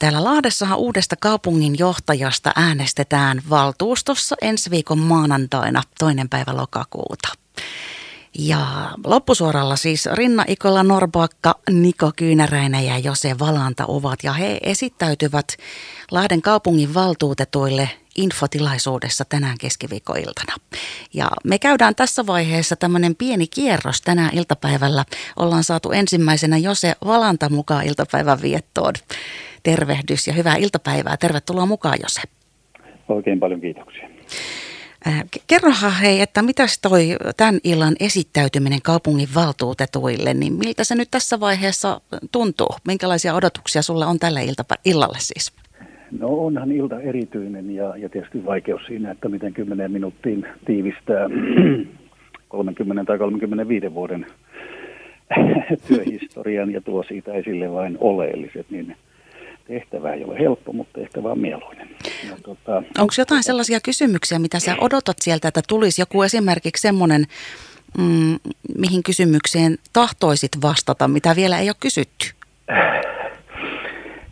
täällä Lahdessahan uudesta kaupungin johtajasta äänestetään valtuustossa ensi viikon maanantaina toinen päivä lokakuuta. Ja loppusuoralla siis Rinna Ikola Norbakka, Niko Kyynäräinen ja Jose Valanta ovat ja he esittäytyvät Lahden kaupungin valtuutetuille infotilaisuudessa tänään keskiviikkoiltana. Ja me käydään tässä vaiheessa tämmöinen pieni kierros tänään iltapäivällä. Ollaan saatu ensimmäisenä Jose Valanta mukaan iltapäivän viettoon. Tervehdys ja hyvää iltapäivää. Tervetuloa mukaan Jose. Oikein paljon kiitoksia. Äh, kerrohan hei, että mitä toi tämän illan esittäytyminen kaupungin valtuutetuille, niin miltä se nyt tässä vaiheessa tuntuu? Minkälaisia odotuksia sulla on tälle iltapä- illalle siis? No onhan ilta erityinen ja, ja tietysti vaikeus siinä, että miten 10 minuuttiin tiivistää 30 tai 35 vuoden työhistorian ja tuo siitä esille vain oleelliset, niin tehtävä ei ole helppo, mutta ehkä vaan mieluinen. tota, Onko jotain sellaisia kysymyksiä, mitä sä odotat sieltä, että tulisi joku esimerkiksi semmoinen, mm, mihin kysymykseen tahtoisit vastata, mitä vielä ei ole kysytty?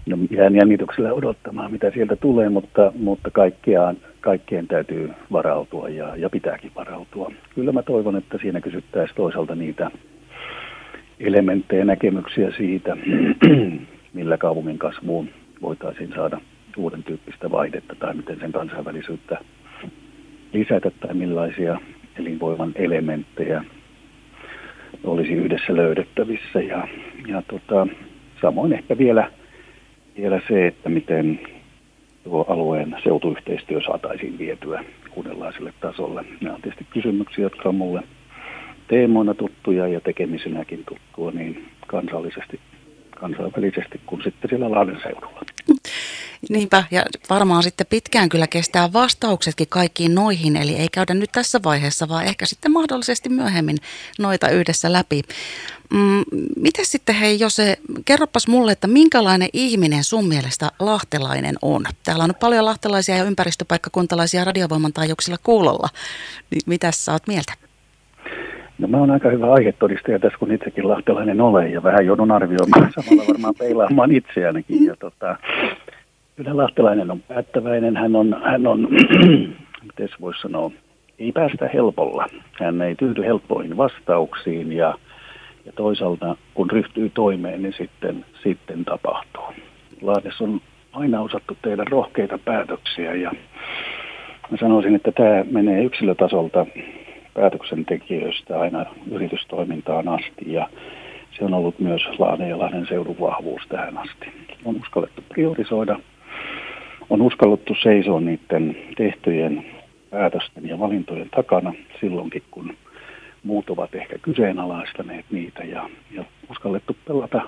No jään jännityksellä odottamaan, mitä sieltä tulee, mutta, mutta kaikkiaan, kaikkien täytyy varautua ja, ja pitääkin varautua. Kyllä mä toivon, että siinä kysyttäisiin toisaalta niitä elementtejä, näkemyksiä siitä, millä kaupungin kasvuun voitaisiin saada uuden tyyppistä vaihdetta tai miten sen kansainvälisyyttä lisätä tai millaisia elinvoiman elementtejä olisi yhdessä löydettävissä. Ja, ja tota, samoin ehkä vielä, vielä se, että miten tuo alueen seutuyhteistyö saataisiin vietyä uudenlaiselle tasolle. Nämä on tietysti kysymyksiä, jotka on mulle teemoina tuttuja ja tekemisenäkin tuttua niin kansallisesti kansainvälisesti kuin sitten siellä Lahden seudulla. Niinpä, ja varmaan sitten pitkään kyllä kestää vastauksetkin kaikkiin noihin, eli ei käydä nyt tässä vaiheessa, vaan ehkä sitten mahdollisesti myöhemmin noita yhdessä läpi. Mm, miten sitten hei, jos se, kerropas mulle, että minkälainen ihminen sun mielestä lahtelainen on? Täällä on paljon lahtelaisia ja ympäristöpaikkakuntalaisia radiovoiman taajuuksilla kuulolla. Niin mitä sä oot mieltä? No mä oon aika hyvä aihetodistaja tässä, kun itsekin lahtelainen olen ja vähän joudun arvioimaan samalla varmaan peilaamaan itseäänkin. Ja tota, kyllä lahtelainen on päättäväinen, hän on, hän on miten voisi sanoa, ei päästä helpolla. Hän ei tyydy helppoihin vastauksiin ja, ja toisaalta kun ryhtyy toimeen, niin sitten, sitten tapahtuu. Lahdessa on aina osattu tehdä rohkeita päätöksiä ja mä sanoisin, että tämä menee yksilötasolta päätöksentekijöistä aina yritystoimintaan asti ja se on ollut myös Lahden ja Lahden seudun vahvuus tähän asti. On uskallettu priorisoida, on uskallettu seisoa niiden tehtyjen päätösten ja valintojen takana silloinkin, kun muut ovat ehkä kyseenalaistaneet niitä ja, ja uskallettu pelata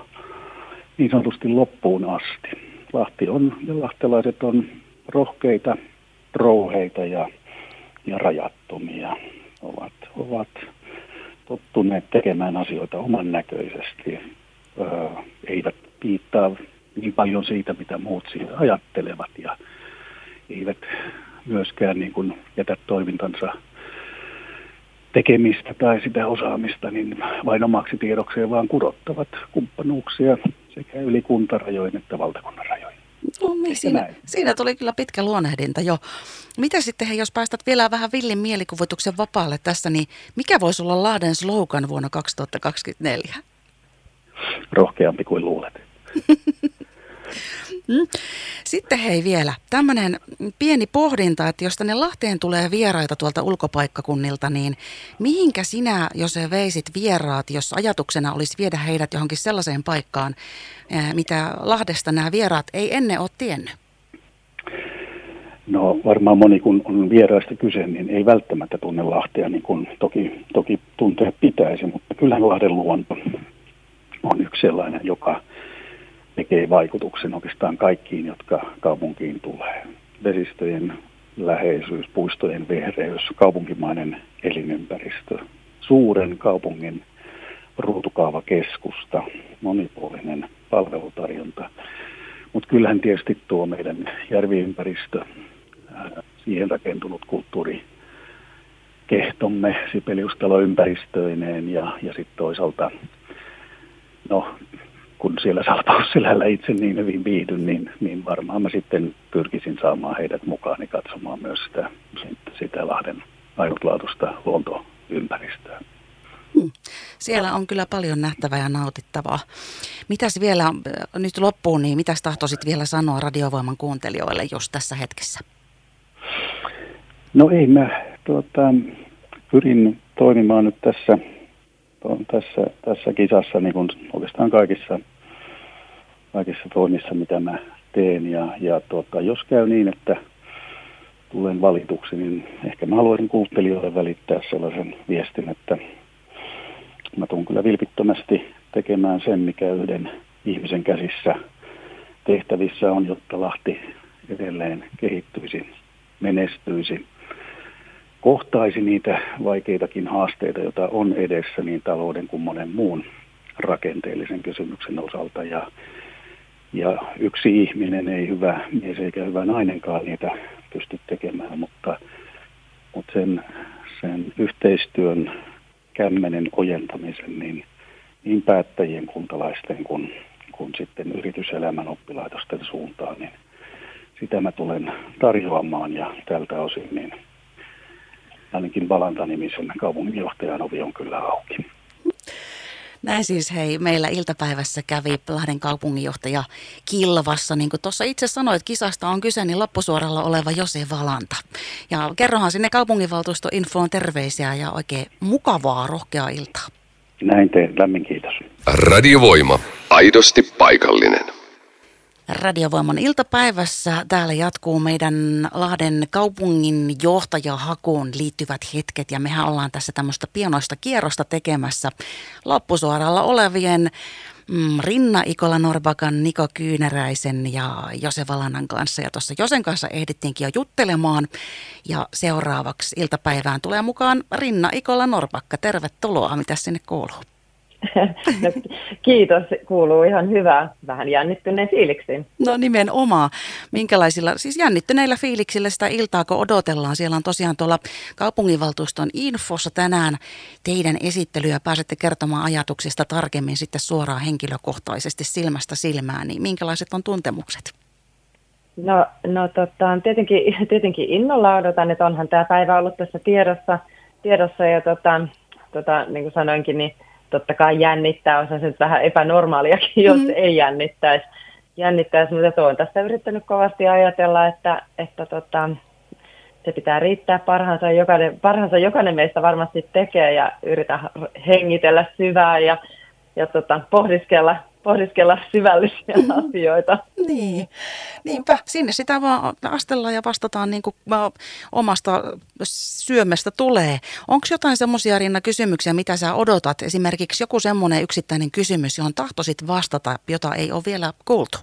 niin sanotusti loppuun asti. Lahti on ja lahtelaiset on rohkeita, rouheita ja, ja rajattomia ovat, ovat tottuneet tekemään asioita oman näköisesti, öö, eivät piittaa niin paljon siitä, mitä muut siitä ajattelevat ja eivät myöskään niin kuin jätä toimintansa tekemistä tai sitä osaamista niin vain omaksi tiedokseen, vaan kurottavat kumppanuuksia sekä yli kuntarajojen että valtakunnan rajojen. No, niin, siinä, siinä tuli kyllä pitkä luonehdinta jo. Mitä sitten, he, jos päästät vielä vähän villin mielikuvituksen vapaalle tässä, niin mikä voisi olla Lahden slogan vuonna 2024? Rohkeampi kuin luulet. Mm. Sitten hei vielä, tämmöinen pieni pohdinta, että jos tänne Lahteen tulee vieraita tuolta ulkopaikkakunnilta, niin mihinkä sinä, jos veisit vieraat, jos ajatuksena olisi viedä heidät johonkin sellaiseen paikkaan, eh, mitä Lahdesta nämä vieraat ei ennen ole tiennyt? No varmaan moni, kun on vieraista kyse, niin ei välttämättä tunne Lahtea, niin kuin toki, toki tuntea pitäisi, mutta kyllähän Lahden luonto on yksi sellainen, joka tekee vaikutuksen oikeastaan kaikkiin, jotka kaupunkiin tulee. Vesistöjen läheisyys, puistojen vehreys, kaupunkimainen elinympäristö, suuren kaupungin ruutukaavakeskusta, monipuolinen palvelutarjonta. Mutta kyllähän tietysti tuo meidän järviympäristö, siihen rakentunut kulttuuri, kehtomme, Sipeliustalo ympäristöineen ja, ja sitten toisaalta no, kun siellä Salpausselällä itse niin hyvin viihdyn, niin, niin varmaan mä sitten pyrkisin saamaan heidät mukaan katsomaan myös sitä, sitä Lahden ainutlaatuista luontoympäristöä. Hmm. Siellä on kyllä paljon nähtävää ja nautittavaa. Mitäs vielä nyt loppuun, niin mitäs tahtoisit vielä sanoa radiovoiman kuuntelijoille just tässä hetkessä? No ei, mä tuota, pyrin toimimaan nyt tässä, tässä, tässä kisassa niin kuin oikeastaan kaikissa, kaikissa toimissa, mitä mä teen. Ja, ja tuota, jos käy niin, että tulen valituksi, niin ehkä mä haluaisin kuuntelijoille välittää sellaisen viestin, että mä tulen kyllä vilpittömästi tekemään sen, mikä yhden ihmisen käsissä tehtävissä on, jotta Lahti edelleen kehittyisi, menestyisi, kohtaisi niitä vaikeitakin haasteita, joita on edessä niin talouden kuin monen muun rakenteellisen kysymyksen osalta. Ja, ja yksi ihminen ei hyvä mies eikä hyvä nainenkaan niitä pysty tekemään, mutta, mutta sen, sen yhteistyön kämmenen ojentamisen niin, niin päättäjien, kuntalaisten kuin, kuin sitten yrityselämän oppilaitosten suuntaan, niin sitä mä tulen tarjoamaan ja tältä osin niin ainakin Valanta-nimisen kaupunginjohtajan ovi on kyllä auki. Näin siis hei, meillä iltapäivässä kävi Lahden kaupunginjohtaja Kilvassa. Niin kuin tuossa itse sanoit, kisasta on kyse, niin loppusuoralla oleva Jose Valanta. Ja kerrohan sinne kaupunginvaltuusto infoon terveisiä ja oikein mukavaa, rohkeaa iltaa. Näin teen, lämmin kiitos. Radiovoima, aidosti paikallinen. Radiovoiman iltapäivässä täällä jatkuu meidän Lahden kaupungin johtajahakuun liittyvät hetket ja mehän ollaan tässä tämmöistä pienoista kierrosta tekemässä loppusuoralla olevien mm, Rinna Ikola Norbakan, Niko Kyynäräisen ja Jose Valanan kanssa. Ja tuossa Josen kanssa ehdittiinkin jo juttelemaan. Ja seuraavaksi iltapäivään tulee mukaan Rinna Ikola Norbakka. Tervetuloa, mitä sinne kuuluu? No, kiitos, kuuluu ihan hyvää. Vähän jännittyneen fiiliksiin. No nimenomaan. Minkälaisilla, siis jännittyneillä fiiliksillä sitä iltaa, kun odotellaan. Siellä on tosiaan tuolla kaupunginvaltuuston infossa tänään teidän esittelyä. Pääsette kertomaan ajatuksista tarkemmin sitten suoraan henkilökohtaisesti silmästä silmään. Niin minkälaiset on tuntemukset? No, no tota, tietenkin, tietenkin innolla odotan, että onhan tämä päivä ollut tässä tiedossa, tiedossa ja tota, tota, niin kuin sanoinkin, niin totta kai jännittää, on se nyt vähän epänormaaliakin, jos mm-hmm. ei jännittäisi. jännittäisi. Mutta olen tässä yrittänyt kovasti ajatella, että, että tota, se pitää riittää parhaansa jokainen, parhaansa jokainen meistä varmasti tekee ja yritä hengitellä syvää ja, ja tota, pohdiskella pohdiskella syvällisiä mm. asioita. Niin, niinpä. Sinne sitä vaan astellaan ja vastataan niin kuin omasta syömestä tulee. Onko jotain semmoisia Rinna kysymyksiä, mitä sä odotat? Esimerkiksi joku semmoinen yksittäinen kysymys, johon tahtoisit vastata, jota ei ole vielä kuultu.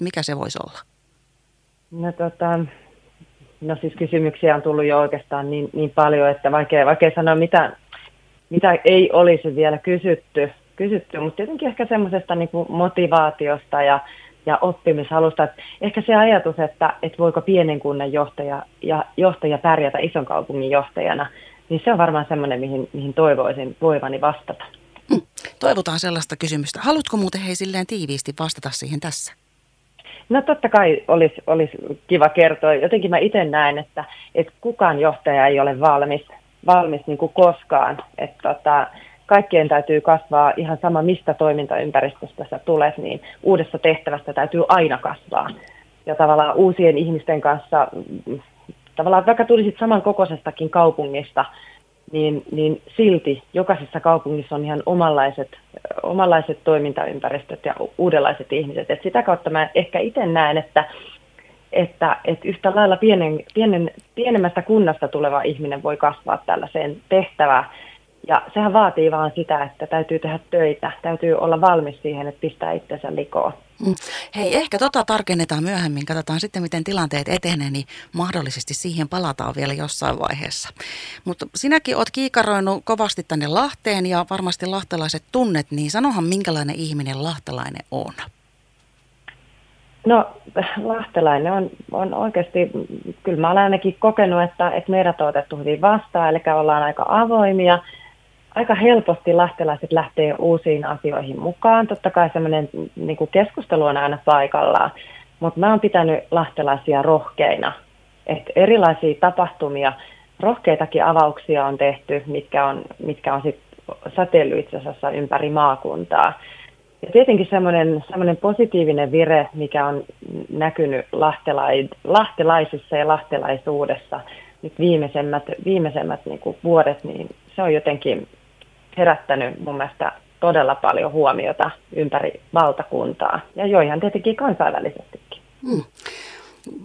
Mikä se voisi olla? No, tota, no siis kysymyksiä on tullut jo oikeastaan niin, niin paljon, että vaikea, vaikea sanoa mitä, mitä ei olisi vielä kysytty kysytty, mutta tietenkin ehkä semmoisesta niin motivaatiosta ja, ja oppimishalusta. Että ehkä se ajatus, että, että voiko pienen kunnan johtaja, ja johtaja pärjätä ison kaupungin johtajana, niin se on varmaan semmoinen, mihin, mihin toivoisin voivani vastata. Hmm. Toivotaan sellaista kysymystä. Haluatko muuten hei silleen tiiviisti vastata siihen tässä? No totta kai olisi, olisi kiva kertoa. Jotenkin mä itse näen, että, että kukaan johtaja ei ole valmis, valmis niin kuin koskaan. Että tota, kaikkien täytyy kasvaa ihan sama, mistä toimintaympäristöstä sä tulet, niin uudessa tehtävässä täytyy aina kasvaa. Ja tavallaan uusien ihmisten kanssa, tavallaan vaikka tulisit samankokoisestakin kaupungista, niin, niin silti jokaisessa kaupungissa on ihan omanlaiset, omanlaiset toimintaympäristöt ja uudenlaiset ihmiset. Et sitä kautta mä ehkä itse näen, että, että, että yhtä lailla pienen, pienen, pienemmästä kunnasta tuleva ihminen voi kasvaa tällaiseen tehtävään ja sehän vaatii vaan sitä, että täytyy tehdä töitä, täytyy olla valmis siihen, että pistää itsensä likoon. Mm. Hei, ehkä tota tarkennetaan myöhemmin, katsotaan sitten miten tilanteet etenee, niin mahdollisesti siihen palataan vielä jossain vaiheessa. Mutta sinäkin oot kiikaroinut kovasti tänne Lahteen ja varmasti lahtelaiset tunnet, niin sanohan minkälainen ihminen lahtelainen on? No lahtelainen on, on oikeasti, kyllä mä olen ainakin kokenut, että, että meidät on otettu hyvin vastaan, eli ollaan aika avoimia – aika helposti lahtelaiset lähtee uusiin asioihin mukaan. Totta kai semmoinen niin keskustelu on aina paikallaan, mutta mä oon pitänyt lahtelaisia rohkeina. Et erilaisia tapahtumia, rohkeitakin avauksia on tehty, mitkä on, mitkä on sit säteillyt itse asiassa ympäri maakuntaa. Ja tietenkin semmoinen, semmoinen positiivinen vire, mikä on näkynyt lahtelai, lahtelaisissa ja lahtelaisuudessa nyt viimeisemmät, viimeisemmät niin kuin vuodet, niin se on jotenkin herättänyt mun mielestä todella paljon huomiota ympäri valtakuntaa ja joihan tietenkin kansainvälisestikin. Hmm.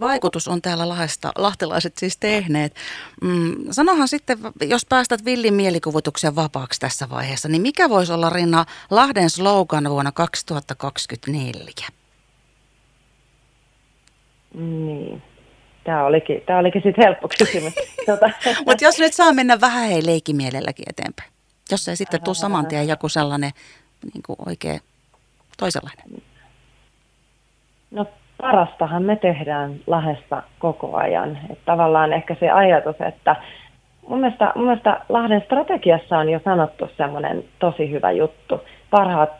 Vaikutus on täällä Lahdesta, lahtelaiset siis tehneet. Mm, sanohan sitten, jos päästät villin mielikuvituksen vapaaksi tässä vaiheessa, niin mikä voisi olla Rinna Lahden slogan vuonna 2024? Niin. Tämä olikin, tämä olikin sitten helppo kysymys. Tuota. Mutta jos nyt saa mennä vähän hei leikimielelläkin eteenpäin. Jos ei sitten tule saman tien joku sellainen niin kuin oikein toisenlainen. No parastahan me tehdään Lahdessa koko ajan. Että tavallaan ehkä se ajatus, että mun mielestä, mun mielestä Lahden strategiassa on jo sanottu semmoinen tosi hyvä juttu. Parhaat,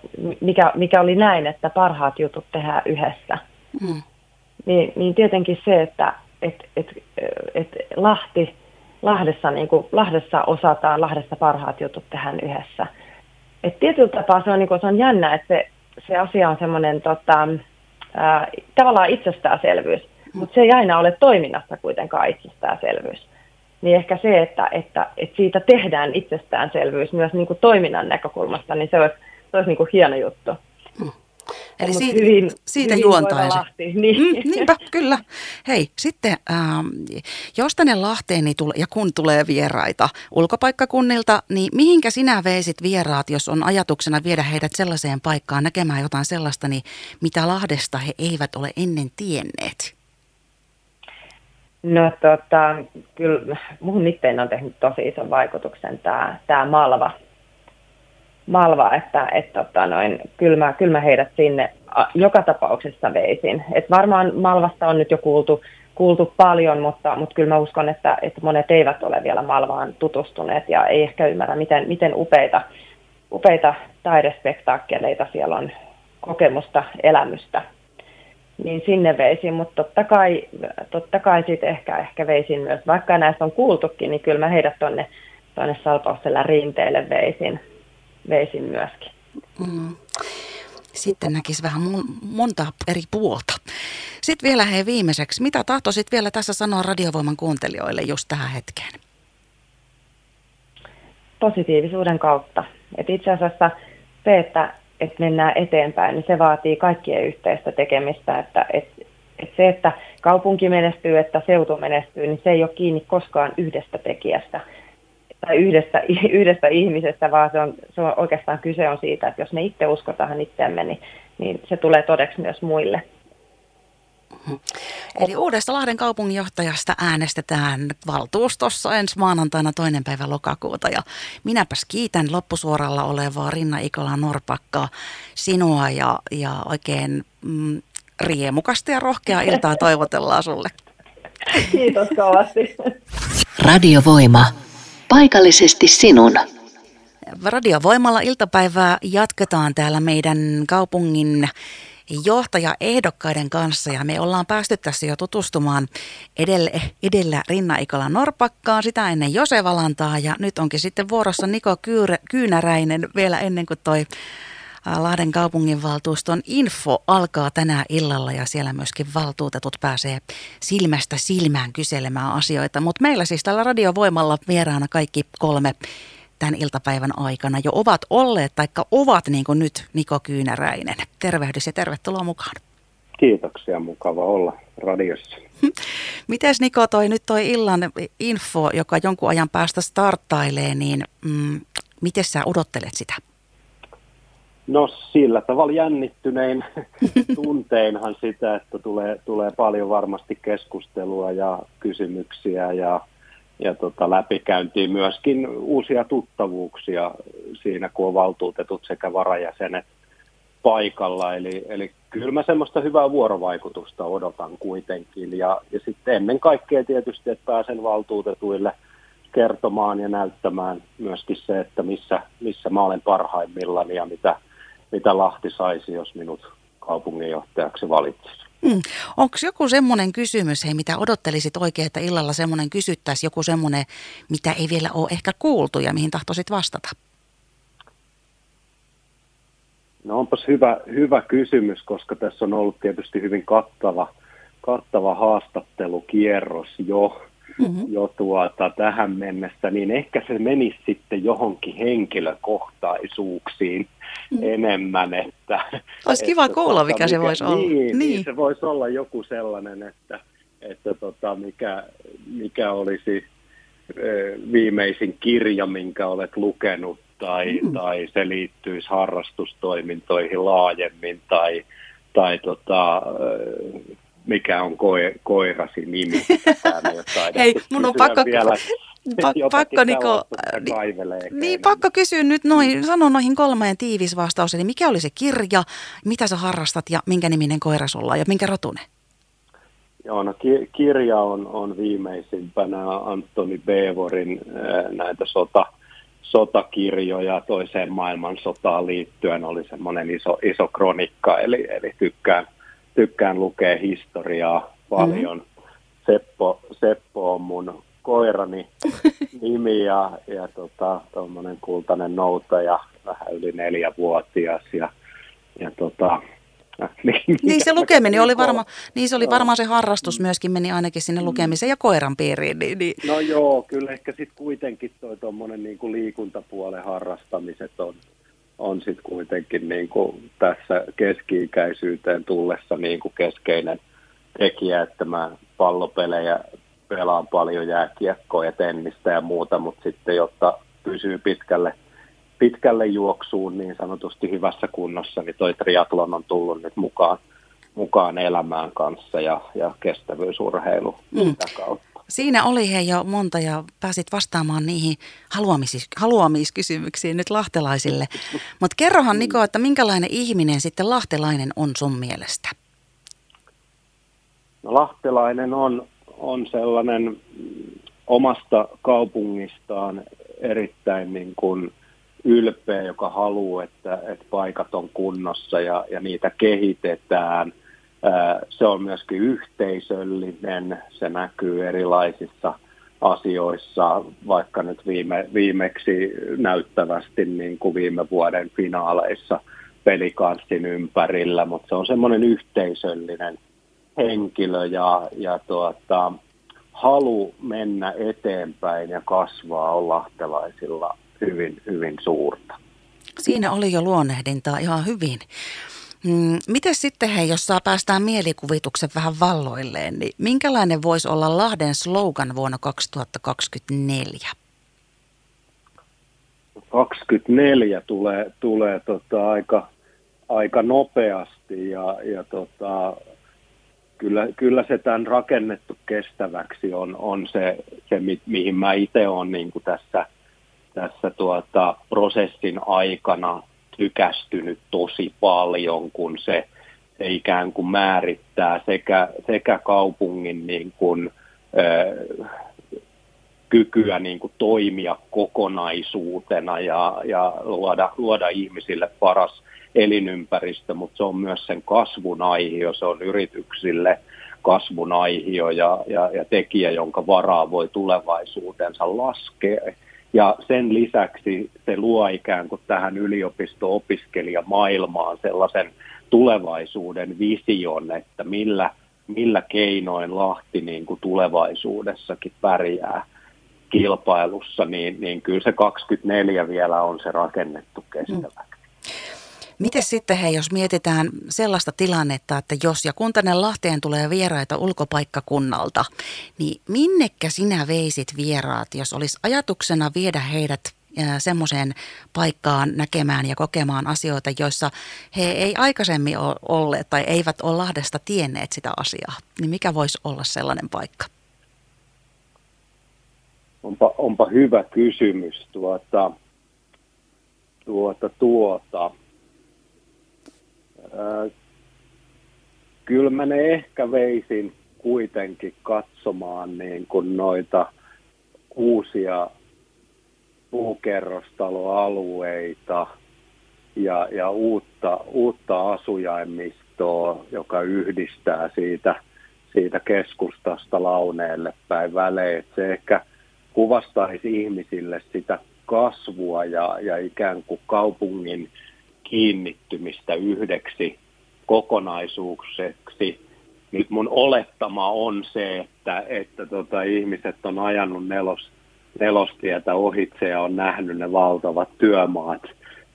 mikä, mikä oli näin, että parhaat jutut tehdään yhdessä. Mm. Niin, niin tietenkin se, että et, et, et Lahti Lahdessa, niin kuin, Lahdessa osataan, Lahdessa parhaat jutut tehdään yhdessä. Et tietyllä tapaa se on, niin kuin, se on jännä, että se, se asia on semmoinen tota, tavallaan itsestäänselvyys, mutta se ei aina ole toiminnassa kuitenkaan itsestäänselvyys. Niin ehkä se, että, että, että siitä tehdään itsestäänselvyys myös niin kuin toiminnan näkökulmasta, niin se olisi, se olisi niin kuin hieno juttu. Eli siitä, hyvin, siitä hyvin juontaisi. Niin. Mm, niinpä, kyllä. Hei, sitten ähm, jos tänne Lahteen niin tule, ja kun tulee vieraita ulkopaikkakunnilta, niin mihinkä sinä veisit vieraat, jos on ajatuksena viedä heidät sellaiseen paikkaan näkemään jotain sellaista, niin mitä Lahdesta he eivät ole ennen tienneet? No tota, kyllä mun itteen on tehnyt tosi ison vaikutuksen tämä, tämä Malva Malva, että et, tota, noin, kyllä, mä, kyllä mä heidät sinne joka tapauksessa veisin. Et varmaan Malvasta on nyt jo kuultu, kuultu paljon, mutta, mutta kyllä mä uskon, että, että monet eivät ole vielä Malvaan tutustuneet ja ei ehkä ymmärrä, miten, miten upeita, upeita taidespektaakkeleita siellä on kokemusta, elämystä. Niin sinne veisin, mutta totta kai, totta kai sitten ehkä, ehkä veisin myös, vaikka näistä on kuultukin, niin kyllä mä heidät tuonne tonne Salpaussella rinteelle veisin veisin myöskin. Mm. Sitten näkisi vähän monta eri puolta. Sitten vielä hei viimeiseksi, mitä tahtoisit vielä tässä sanoa radiovoiman kuuntelijoille just tähän hetkeen? Positiivisuuden kautta. Et itse asiassa se, että, että mennään eteenpäin, niin se vaatii kaikkien yhteistä tekemistä. Että, et, et se, että kaupunki menestyy, että seutu menestyy, niin se ei ole kiinni koskaan yhdestä tekijästä tai yhdestä, yhdestä ihmisestä, vaan se on, se on oikeastaan kyse on siitä, että jos me itse uskotaan itseämme, niin, niin se tulee todeksi myös muille. Eli uudesta Lahden kaupunginjohtajasta äänestetään valtuustossa ensi maanantaina toinen päivä lokakuuta. Ja minäpäs kiitän loppusuoralla olevaa Rinna Ikola Norpakkaa, sinua ja, ja oikein mm, riemukasta ja rohkeaa iltaa toivotellaan sulle. Kiitos kovasti. Radiovoima. Paikallisesti sinun. Radiovoimalla iltapäivää jatketaan täällä meidän kaupungin johtajaehdokkaiden kanssa ja me ollaan päästy tässä jo tutustumaan edellä, edellä Rinna Ikola Norpakkaan, sitä ennen Jose Valantaa ja nyt onkin sitten vuorossa Niko Kyynäräinen vielä ennen kuin toi Lahden kaupunginvaltuuston info alkaa tänään illalla ja siellä myöskin valtuutetut pääsee silmästä silmään kyselemään asioita. Mutta meillä siis tällä radiovoimalla vieraana kaikki kolme tämän iltapäivän aikana jo ovat olleet, taikka ovat niin kuin nyt Niko Kyynäräinen. Tervehdys ja tervetuloa mukaan. Kiitoksia, mukava olla radiossa. Mites Niko toi nyt toi illan info, joka jonkun ajan päästä starttailee, niin mm, miten sä odottelet sitä? No sillä tavalla jännittynein tunteinhan sitä, että tulee, tulee paljon varmasti keskustelua ja kysymyksiä ja, ja tota, läpikäyntiin myöskin uusia tuttavuuksia siinä, kun on valtuutetut sekä varajäsenet paikalla. Eli, eli kyllä mä semmoista hyvää vuorovaikutusta odotan kuitenkin. Ja, ja sitten ennen kaikkea tietysti, että pääsen valtuutetuille kertomaan ja näyttämään myöskin se, että missä, missä mä olen parhaimmillani ja mitä, mitä Lahti saisi, jos minut kaupunginjohtajaksi valitsisi. Hmm. Onko joku semmoinen kysymys, hei, mitä odottelisit oikein, että illalla semmoinen kysyttäisi, joku semmoinen, mitä ei vielä ole ehkä kuultu ja mihin tahtoisit vastata? No onpas hyvä, hyvä kysymys, koska tässä on ollut tietysti hyvin kattava, kattava haastattelukierros jo, mm-hmm. jo tuota, tähän mennessä, niin ehkä se menisi sitten johonkin henkilökohtaisuuksiin mm. enemmän. Että, Olisi kiva että, kuulla, mikä, mikä se voisi olla. Niin, niin. niin, se voisi olla joku sellainen, että, että tota, mikä, mikä olisi viimeisin kirja, minkä olet lukenut, tai, mm. tai se liittyisi harrastustoimintoihin laajemmin, tai, tai tota, mikä on koe, koirasi nimi. Hei, mun on pakko, vielä pa- pakko, Niko, niin, niin, pakko kysyä nyt noin, sano noihin kolmeen tiivis vastaus, eli mikä oli se kirja, mitä sä harrastat ja minkä niminen koira sulla on ja minkä rotune? Joo, no ki- kirja on, on viimeisimpänä Antoni Bevorin äh, näitä sota, sotakirjoja toiseen maailmansotaan liittyen. Oli semmoinen iso, iso kronikka, eli, eli tykkään, tykkään lukea historiaa paljon. Mm-hmm. Seppo, Seppo on mun koirani nimi ja, ja tota, kultainen noutaja, vähän yli neljävuotias ja, ja tota, niin, niin se lukeminen oli varma, niin se oli varmaan se harrastus myöskin meni ainakin sinne lukemiseen ja koiran piiriin. Niin, niin. No joo, kyllä ehkä sitten kuitenkin toi tuommoinen niin liikuntapuolen harrastamiset on, on sitten kuitenkin niin kuin tässä keski-ikäisyyteen tullessa niin kuin keskeinen tekijä, että mä pallopelejä pelaan paljon jääkiekkoa ja tennistä ja muuta, mutta sitten jotta pysyy pitkälle – pitkälle juoksuun niin sanotusti hyvässä kunnossa, niin toi triatlon on tullut nyt mukaan, mukaan elämään kanssa ja, ja kestävyysurheilu mm. sitä kautta. Siinä oli he jo monta ja pääsit vastaamaan niihin haluamis- haluamiskysymyksiin nyt lahtelaisille. Mutta kerrohan mm. Niko, että minkälainen ihminen sitten lahtelainen on sun mielestä? No, lahtelainen on, on sellainen omasta kaupungistaan erittäin niin kuin ylpeä, joka haluaa, että, että paikat on kunnossa ja, ja niitä kehitetään. Se on myöskin yhteisöllinen, se näkyy erilaisissa asioissa, vaikka nyt viime, viimeksi näyttävästi niin kuin viime vuoden finaaleissa pelikanssin ympärillä, mutta se on semmoinen yhteisöllinen henkilö ja, ja tuota, halu mennä eteenpäin ja kasvaa on lahtelaisilla hyvin, hyvin suurta. Siinä oli jo luonnehdintaa ihan hyvin. Mm, miten sitten hei, jos saa päästään mielikuvituksen vähän valloilleen, niin minkälainen voisi olla Lahden slogan vuonna 2024? 24 tulee, tulee tota aika, aika nopeasti ja, ja tota, kyllä, kyllä se tämän rakennettu kestäväksi on, on se, se mi, mihin mä itse olen niin tässä – tässä tuota, prosessin aikana tykästynyt tosi paljon, kun se, se ikään kuin määrittää sekä, sekä kaupungin niin kuin, ö, kykyä niin kuin toimia kokonaisuutena ja, ja luoda, luoda ihmisille paras elinympäristö, mutta se on myös sen kasvun aihio, se on yrityksille kasvun aihio ja, ja, ja tekijä, jonka varaa voi tulevaisuutensa laskea ja sen lisäksi se luo ikään kuin tähän yliopisto-opiskelijamaailmaan sellaisen tulevaisuuden vision, että millä, millä keinoin Lahti niin kuin tulevaisuudessakin pärjää kilpailussa, niin, niin kyllä se 24 vielä on se rakennettu kestävä. Miten sitten hei, jos mietitään sellaista tilannetta, että jos ja kun tänne Lahteen tulee vieraita ulkopaikkakunnalta, niin minnekä sinä veisit vieraat, jos olisi ajatuksena viedä heidät semmoiseen paikkaan näkemään ja kokemaan asioita, joissa he ei aikaisemmin ole olleet tai eivät ole Lahdesta tienneet sitä asiaa, niin mikä voisi olla sellainen paikka? Onpa, onpa hyvä kysymys. Tuota, tuota, tuota kyllä mä ne ehkä veisin kuitenkin katsomaan niin kuin noita uusia puukerrostaloalueita ja, ja uutta, uutta asujaimistoa, joka yhdistää siitä, siitä keskustasta launeelle päin välein. Se ehkä kuvastaisi ihmisille sitä kasvua ja, ja ikään kuin kaupungin kiinnittymistä yhdeksi kokonaisuukseksi. Nyt mun olettama on se, että, että tota, ihmiset on ajanut nelos, nelostietä ohitse ja on nähnyt ne valtavat työmaat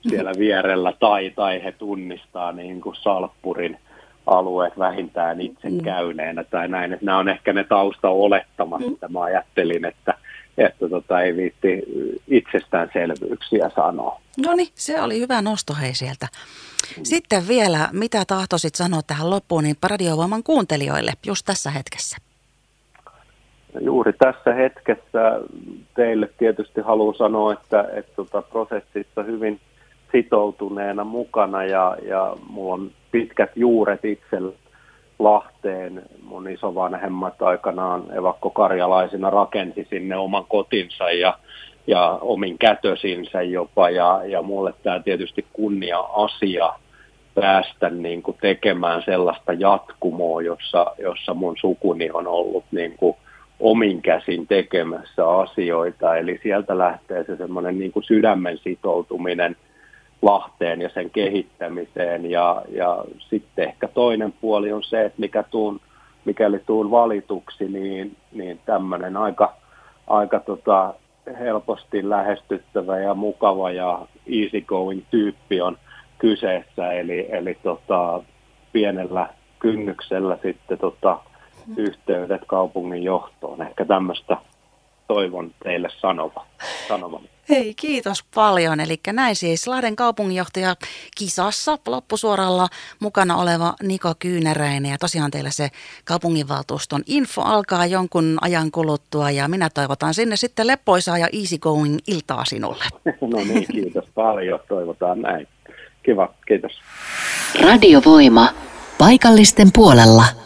siellä vierellä tai, tai he tunnistaa niin kuin Salppurin alueet vähintään itse mm. käyneenä tai näin. Että nämä on ehkä ne taustaolettamat, mm. mitä mä ajattelin, että, että tota, ei viitti itsestäänselvyyksiä sanoa. No niin, se oli hyvä nosto hei sieltä. Sitten vielä, mitä tahtoisit sanoa tähän loppuun niin radiovoiman kuuntelijoille just tässä hetkessä? Juuri tässä hetkessä teille tietysti haluan sanoa, että, että tota prosessissa hyvin sitoutuneena mukana ja, ja mulla on pitkät juuret itsellä Lahteen. Mun isovanhemmat aikanaan evakkokarjalaisina rakensi sinne oman kotinsa ja, ja omin kätösinsä jopa. Ja, ja mulle tämä tietysti kunnia asia päästä niin kuin tekemään sellaista jatkumoa, jossa, jossa mun sukuni on ollut niin kuin omin käsin tekemässä asioita. Eli sieltä lähtee se semmoinen niin sydämen sitoutuminen – Lahteen ja sen kehittämiseen. Ja, ja sitten ehkä toinen puoli on se, että mikä tuun, mikäli tuun valituksi, niin, niin tämmöinen aika, aika tota helposti lähestyttävä ja mukava ja easygoing tyyppi on kyseessä. Eli, eli tota, pienellä kynnyksellä sitten tota, yhteydet kaupungin johtoon. Ehkä tämmöistä toivon teille sanova, sanovan. Hei, kiitos paljon. Eli näin siis Lahden kaupunginjohtaja kisassa loppusuoralla mukana oleva Niko Kyynäräinen. Ja tosiaan teillä se kaupunginvaltuuston info alkaa jonkun ajan kuluttua ja minä toivotan sinne sitten leppoisaa ja easy going iltaa sinulle. No niin, kiitos paljon. Toivotaan näin. Kiva, kiitos. Radiovoima. Paikallisten puolella.